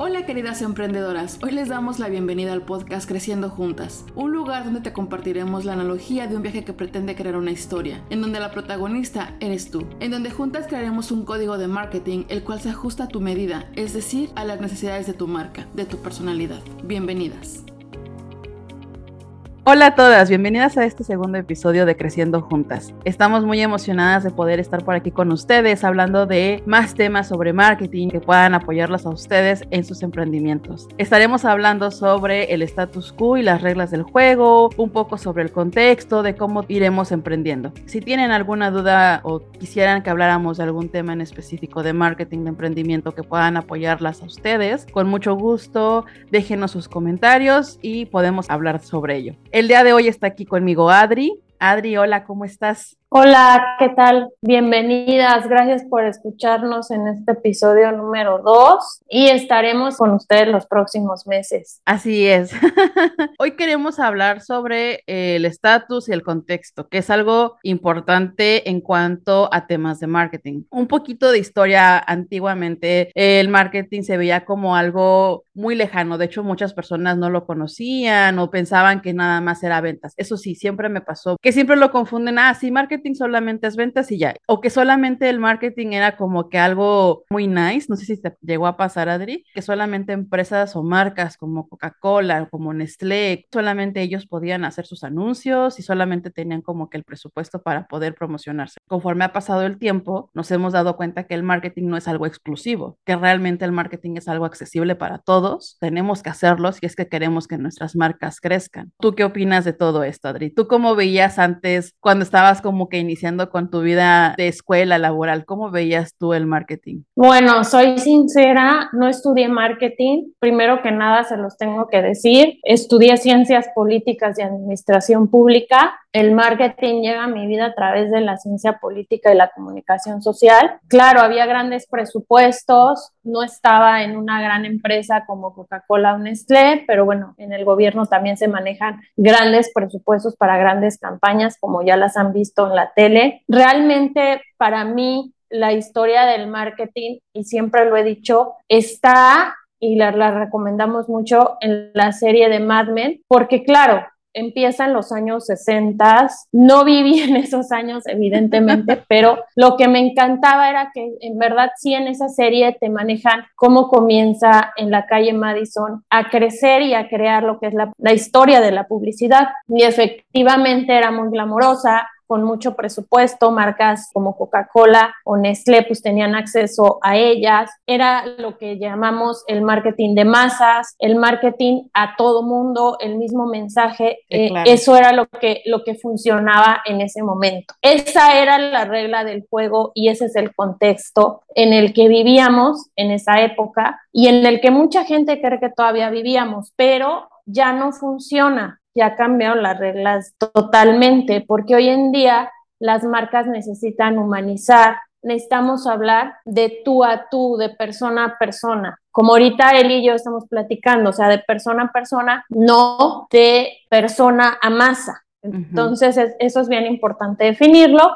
Hola queridas emprendedoras, hoy les damos la bienvenida al podcast Creciendo Juntas, un lugar donde te compartiremos la analogía de un viaje que pretende crear una historia, en donde la protagonista eres tú, en donde juntas crearemos un código de marketing el cual se ajusta a tu medida, es decir, a las necesidades de tu marca, de tu personalidad. Bienvenidas. Hola a todas, bienvenidas a este segundo episodio de Creciendo Juntas. Estamos muy emocionadas de poder estar por aquí con ustedes hablando de más temas sobre marketing que puedan apoyarlas a ustedes en sus emprendimientos. Estaremos hablando sobre el status quo y las reglas del juego, un poco sobre el contexto de cómo iremos emprendiendo. Si tienen alguna duda o quisieran que habláramos de algún tema en específico de marketing de emprendimiento que puedan apoyarlas a ustedes, con mucho gusto déjenos sus comentarios y podemos hablar sobre ello. El día de hoy está aquí conmigo Adri. Adri, hola, ¿cómo estás? Hola, ¿qué tal? Bienvenidas, gracias por escucharnos en este episodio número 2 y estaremos con ustedes los próximos meses. Así es. Hoy queremos hablar sobre el estatus y el contexto, que es algo importante en cuanto a temas de marketing. Un poquito de historia, antiguamente el marketing se veía como algo muy lejano, de hecho muchas personas no lo conocían o pensaban que nada más era ventas. Eso sí, siempre me pasó, que siempre lo confunden, ah, sí, marketing solamente es ventas y ya, o que solamente el marketing era como que algo muy nice, no sé si te llegó a pasar, Adri, que solamente empresas o marcas como Coca-Cola, como Nestlé, solamente ellos podían hacer sus anuncios y solamente tenían como que el presupuesto para poder promocionarse. Conforme ha pasado el tiempo, nos hemos dado cuenta que el marketing no es algo exclusivo, que realmente el marketing es algo accesible para todos, tenemos que hacerlo si es que queremos que nuestras marcas crezcan. ¿Tú qué opinas de todo esto, Adri? ¿Tú cómo veías antes cuando estabas como que iniciando con tu vida de escuela laboral, ¿cómo veías tú el marketing? Bueno, soy sincera, no estudié marketing. Primero que nada, se los tengo que decir. Estudié ciencias políticas y administración pública. El marketing llega a mi vida a través de la ciencia política y la comunicación social. Claro, había grandes presupuestos, no estaba en una gran empresa como Coca-Cola o Nestlé, pero bueno, en el gobierno también se manejan grandes presupuestos para grandes campañas, como ya las han visto en la tele. Realmente para mí la historia del marketing, y siempre lo he dicho, está y la, la recomendamos mucho en la serie de Mad Men, porque claro, empieza en los años 60. No viví en esos años, evidentemente, pero lo que me encantaba era que en verdad sí en esa serie te manejan cómo comienza en la calle Madison a crecer y a crear lo que es la, la historia de la publicidad. Y efectivamente era muy glamorosa, con mucho presupuesto, marcas como Coca-Cola o Nestlé pues tenían acceso a ellas. Era lo que llamamos el marketing de masas, el marketing a todo mundo, el mismo mensaje. Eh, eso era lo que, lo que funcionaba en ese momento. Esa era la regla del juego y ese es el contexto en el que vivíamos en esa época y en el que mucha gente cree que todavía vivíamos, pero ya no funciona ya cambiaron las reglas totalmente, porque hoy en día las marcas necesitan humanizar, necesitamos hablar de tú a tú, de persona a persona. Como ahorita él y yo estamos platicando, o sea, de persona a persona, no de persona a masa. Entonces, eso es bien importante definirlo.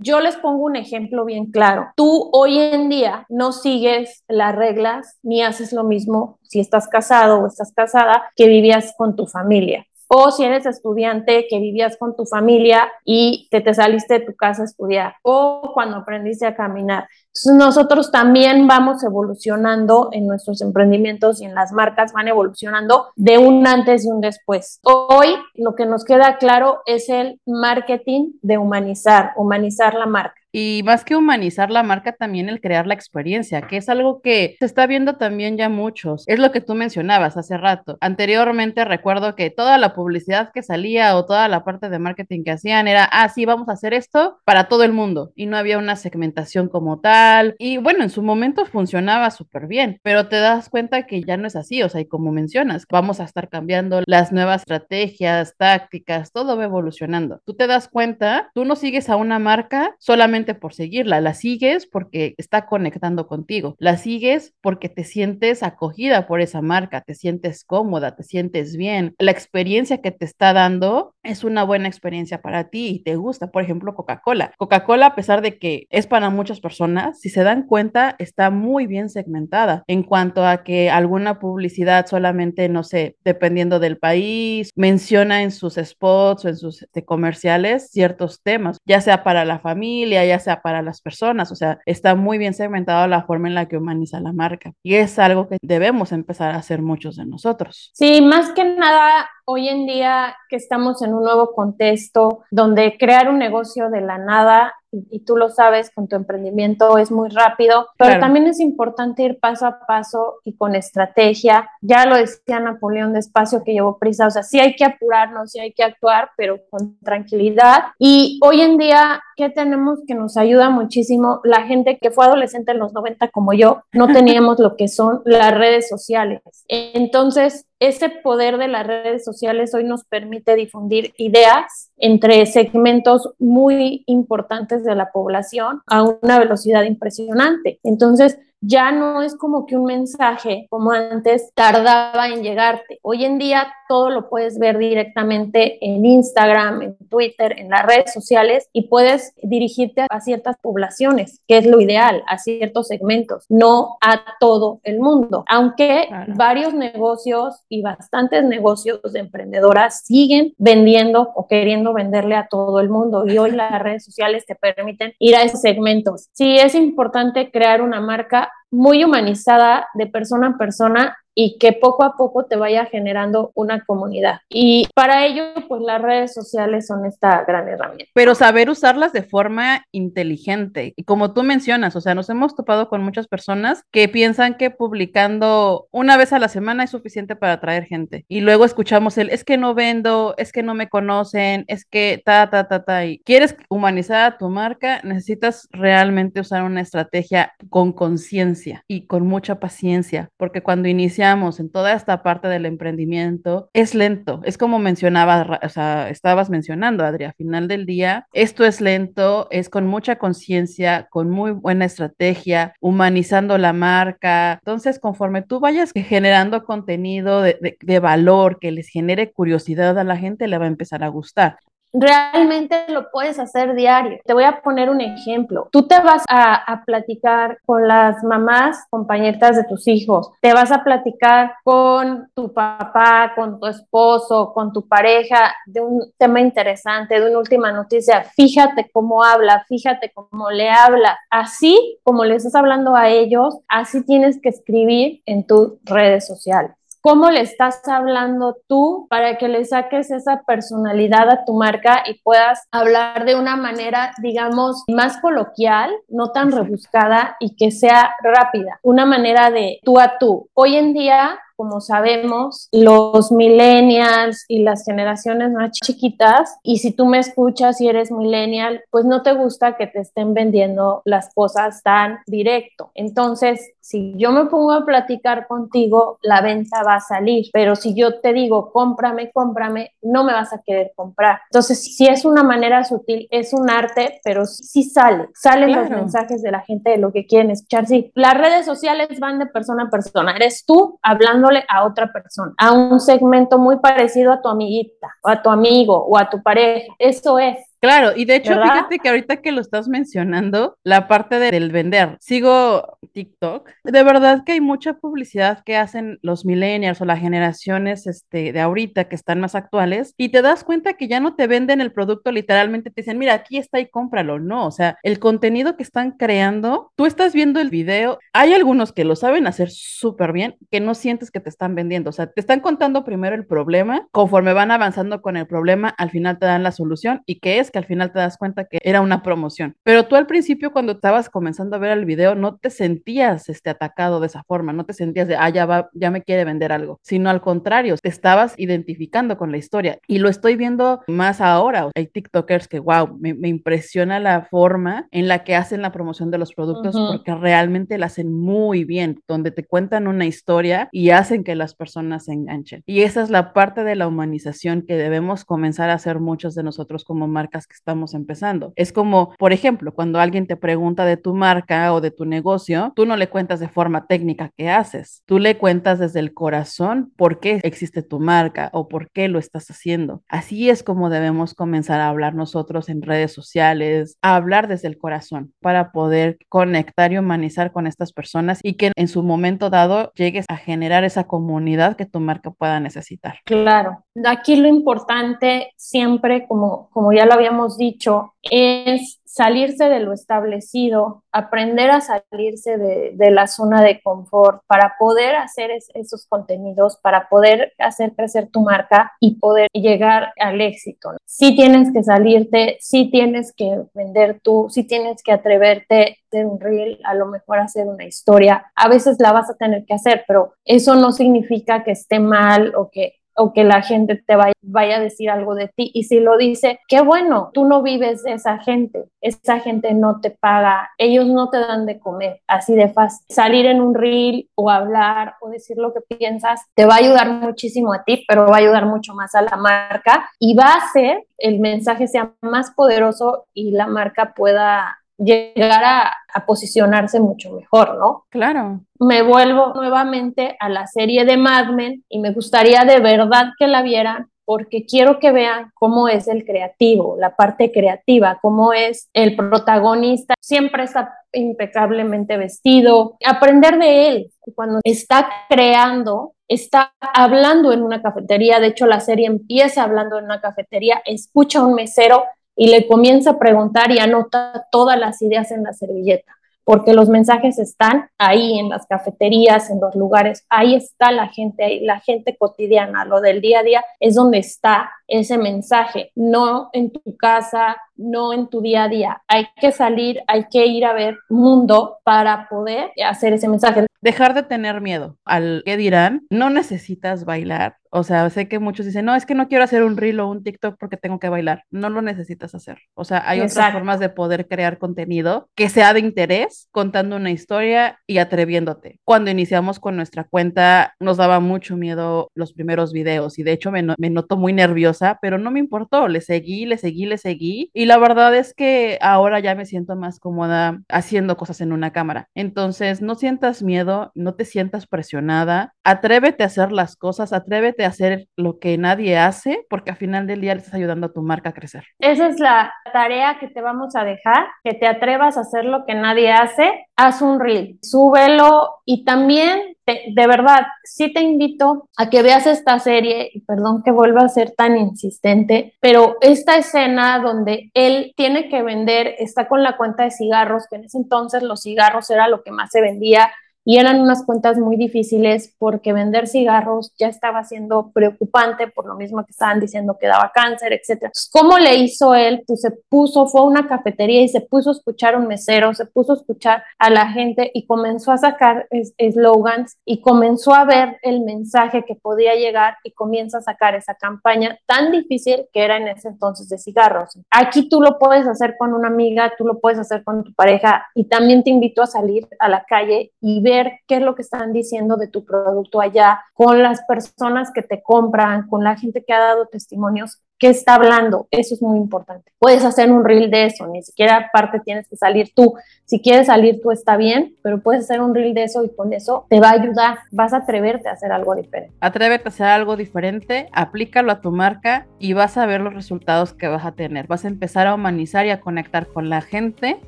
Yo les pongo un ejemplo bien claro. Tú hoy en día no sigues las reglas ni haces lo mismo si estás casado o estás casada que vivías con tu familia o si eres estudiante que vivías con tu familia y que te saliste de tu casa a estudiar, o cuando aprendiste a caminar. Entonces nosotros también vamos evolucionando en nuestros emprendimientos y en las marcas van evolucionando de un antes y un después. Hoy lo que nos queda claro es el marketing de humanizar, humanizar la marca. Y más que humanizar la marca, también el crear la experiencia, que es algo que se está viendo también ya muchos. Es lo que tú mencionabas hace rato. Anteriormente recuerdo que toda la publicidad que salía o toda la parte de marketing que hacían era, ah, vamos a hacer esto para todo el mundo. Y no había una segmentación como tal. Y bueno, en su momento funcionaba súper bien, pero te das cuenta que ya no es así. O sea, y como mencionas, vamos a estar cambiando las nuevas estrategias, tácticas, todo va evolucionando. Tú te das cuenta, tú no sigues a una marca solamente por seguirla, la sigues porque está conectando contigo, la sigues porque te sientes acogida por esa marca, te sientes cómoda, te sientes bien, la experiencia que te está dando es una buena experiencia para ti y te gusta, por ejemplo, Coca-Cola. Coca-Cola, a pesar de que es para muchas personas, si se dan cuenta, está muy bien segmentada en cuanto a que alguna publicidad solamente, no sé, dependiendo del país, menciona en sus spots o en sus este, comerciales ciertos temas, ya sea para la familia, ya sea para las personas, o sea, está muy bien segmentada la forma en la que humaniza la marca y es algo que debemos empezar a hacer muchos de nosotros. Sí, más que nada hoy en día que estamos en un nuevo contexto donde crear un negocio de la nada y, tú lo sabes, con tu emprendimiento es muy rápido, pero también es importante ir paso a paso y con estrategia. Ya lo decía Napoleón despacio que llevó prisa, o sea, sí hay que apurarnos, sí hay que actuar, pero con tranquilidad. Y hoy en día, ¿qué tenemos que nos ayuda muchísimo? La gente que fue adolescente en los 90 como yo, no teníamos lo que son las redes sociales. Entonces, ese poder de las redes sociales hoy nos permite difundir ideas entre segmentos muy importantes de la población a una velocidad impresionante. Entonces, ya no es como que un mensaje como antes tardaba en llegarte. Hoy en día todo lo puedes ver directamente en Instagram, en Twitter, en las redes sociales y puedes dirigirte a ciertas poblaciones, que es lo ideal, a ciertos segmentos, no a todo el mundo. Aunque varios negocios y bastantes negocios de emprendedoras siguen vendiendo o queriendo venderle a todo el mundo y hoy las redes sociales te permiten ir a esos segmentos. Sí es importante crear una marca muy humanizada de persona a persona y que poco a poco te vaya generando una comunidad. Y para ello, pues las redes sociales son esta gran herramienta. Pero saber usarlas de forma inteligente. Y como tú mencionas, o sea, nos hemos topado con muchas personas que piensan que publicando una vez a la semana es suficiente para atraer gente. Y luego escuchamos el, es que no vendo, es que no me conocen, es que ta, ta, ta, ta. Y quieres humanizar a tu marca, necesitas realmente usar una estrategia con conciencia y con mucha paciencia, porque cuando inicia en toda esta parte del emprendimiento, es lento. Es como mencionaba, o sea, estabas mencionando, Adri, al final del día, esto es lento, es con mucha conciencia, con muy buena estrategia, humanizando la marca. Entonces, conforme tú vayas generando contenido de, de valor que les genere curiosidad a la gente, le va a empezar a gustar realmente lo puedes hacer diario. Te voy a poner un ejemplo. Tú te vas a, platicar con las mamás, compañeras de tus hijos, te vas a platicar con tu papá, con tu esposo, con tu pareja de un tema interesante, de una última noticia. Fíjate cómo habla, fíjate cómo le habla. Así como le estás hablando a ellos, así tienes que escribir en tus redes sociales cómo le estás hablando tú para que le saques esa personalidad a tu marca y puedas hablar de una manera, digamos, más coloquial, no tan rebuscada y que sea rápida, una manera de tú a tú. Hoy en día como sabemos, los millennials y las generaciones más chiquitas, y si tú me escuchas y eres millennial, pues no te gusta que te estén vendiendo las cosas tan directo. Entonces, si yo me pongo a platicar contigo, la venta va a salir, pero si yo te digo, cómprame, cómprame, no me vas a querer comprar. Entonces, si es una manera sutil, es un arte, pero sí sale, salen los mensajes de la gente de lo que quieren escuchar. Sí, las redes sociales van de persona a persona, eres tú hablando a otra persona, a un segmento muy parecido a tu amiguita, o a tu amigo, o a tu pareja. Eso es. Claro, y de hecho, fíjate que ahorita que lo estás mencionando, la parte del vender, sigo TikTok, de verdad que hay mucha publicidad que hacen los millennials o las generaciones este, de ahorita que están más actuales, y te das cuenta que ya no te venden el producto, literalmente te dicen, mira, aquí está y cómpralo, no, o sea, el contenido que están creando, tú estás viendo el video, hay algunos que lo saben hacer súper bien, que no sientes que te están vendiendo, o sea, te están contando primero el problema, conforme van avanzando con el problema, al final te dan la solución, y que es que al final te das cuenta que era una promoción. Pero tú al principio cuando estabas comenzando a ver el video no te sentías este atacado de esa forma, no te sentías de, ah, ya va, ya me quiere vender algo, sino al contrario, te estabas identificando con la historia. Y lo estoy viendo más ahora. Hay TikTokers que, wow, me, impresiona la forma en la que hacen la promoción de los productos porque realmente la hacen muy bien, donde te cuentan una historia y hacen que las personas se enganchen. Y esa es la parte de la humanización que debemos comenzar a hacer muchos de nosotros como marcas que estamos empezando. Es como, por ejemplo, cuando alguien te pregunta de tu marca o de tu negocio, tú no le cuentas de forma técnica qué haces, tú le cuentas desde el corazón por qué existe tu marca o por qué lo estás haciendo. Así es como debemos comenzar a hablar nosotros en redes sociales, a hablar desde el corazón para poder conectar y humanizar con estas personas y que en su momento dado llegues a generar esa comunidad que tu marca pueda necesitar. Claro, aquí lo importante siempre, como, como ya lo habíamos dicho, es salirse de lo establecido, aprender a salirse de, la zona de confort para poder hacer esos contenidos, para poder hacer crecer tu marca y poder llegar al éxito. Si tienes que salirte, si tienes que vender tú, si tienes que atreverte a hacer un reel, a lo mejor hacer una historia. A veces la vas a tener que hacer, pero eso no significa que esté mal o que que la gente te vaya, vaya, a decir algo de ti. Y si lo dice, qué bueno, tú no vives esa gente, esa gente no te paga, ellos no te dan de comer, así de fácil. Salir en un reel o hablar o decir lo que piensas te va a ayudar muchísimo a ti, pero va a ayudar mucho más a la marca y va a hacer el mensaje sea más poderoso y la marca pueda llegar a, posicionarse mucho mejor, ¿no? Claro. Me vuelvo nuevamente a la serie de Mad Men y me gustaría de verdad que la vieran porque quiero que vean cómo es el creativo, la parte creativa, cómo es el protagonista, siempre está impecablemente vestido, aprender de él. Cuando está creando, está hablando en una cafetería, de hecho la serie empieza hablando en una cafetería, escucha a un mesero y le comienza a preguntar y anota todas las ideas en la servilleta, porque los mensajes están ahí en las cafeterías, en los lugares, ahí está la gente, la gente cotidiana, lo del día a día es donde está ese mensaje, no en tu casa, no en tu día a día. Hay que salir, hay que ir a ver mundo para poder hacer ese mensaje. Dejar de tener miedo al que dirán, no necesitas bailar, o sea, sé que muchos dicen, no, es que no quiero hacer un reel o un TikTok porque tengo que bailar. No lo necesitas hacer. O sea, hay otras formas de poder crear contenido que sea de interés, contando una historia y atreviéndote. Cuando iniciamos con nuestra cuenta, nos daba mucho miedo los primeros videos y de hecho me, me noto muy nerviosa, pero no me importó. Le seguí, le seguí, le seguí. Y la verdad es que ahora ya me siento más cómoda haciendo cosas en una cámara. Entonces, no sientas miedo, no te sientas presionada. Atrévete a hacer las cosas, atrévete hacer lo que nadie hace, porque al final del día le estás ayudando a tu marca a crecer. Esa es la tarea que te vamos a dejar, que te atrevas a hacer lo que nadie hace. Haz un reel, súbelo y también, de verdad, sí te invito a que veas esta serie, y perdón que vuelva a ser tan insistente, pero esta escena donde él tiene que vender, está con la cuenta de cigarros, que en ese entonces los cigarros era lo que más se vendía y eran unas cuentas muy difíciles porque vender cigarros ya estaba siendo preocupante por lo mismo que estaban diciendo que daba cáncer, etc. ¿Cómo le hizo él? Pues se puso, fue a una cafetería y se puso a escuchar a un mesero, se puso a escuchar a la gente y comenzó a sacar eslogans y comenzó a ver el mensaje que podía llegar y comienza a sacar esa campaña tan difícil que era en ese entonces de cigarros. Aquí tú lo puedes hacer con una amiga, tú lo puedes hacer con tu pareja y también te invito a salir a la calle y qué es lo que están diciendo de tu producto allá, con las personas que te compran, con la gente que ha dado testimonios qué está hablando, eso es muy importante. Puedes hacer un reel de eso, ni siquiera aparte tienes que salir tú. Si quieres salir tú está bien, pero puedes hacer un reel de eso y con eso te va a ayudar, vas a atreverte a hacer algo diferente. Atrévete a hacer algo diferente, aplícalo a tu marca y vas a ver los resultados que vas a tener. Vas a empezar a humanizar y a conectar con la gente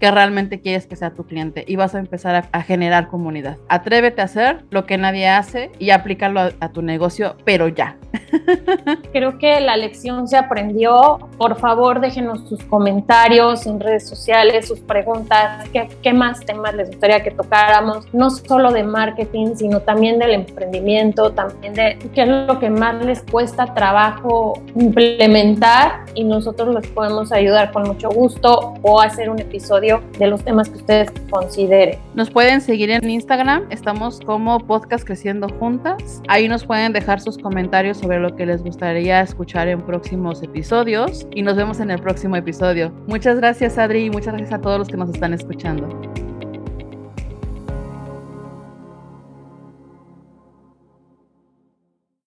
que realmente quieres que sea tu cliente y vas a empezar a, generar comunidad. Atrévete a hacer lo que nadie hace y aplícalo a tu negocio, pero ya. Creo que la lección se aprendió. Por favor, déjenos sus comentarios en redes sociales, sus preguntas, qué, qué más temas les gustaría que tocáramos, no solo de marketing, sino también del emprendimiento, también de qué es lo que más les cuesta trabajo implementar y nosotros les podemos ayudar con mucho gusto o hacer un episodio de los temas que ustedes consideren. Nos pueden seguir en Instagram, estamos como Podcast Creciendo Juntas. Ahí nos pueden dejar sus comentarios sobre lo que les gustaría escuchar en próximos episodios y nos vemos en el próximo episodio. Muchas gracias Adri y muchas gracias a todos los que nos están escuchando.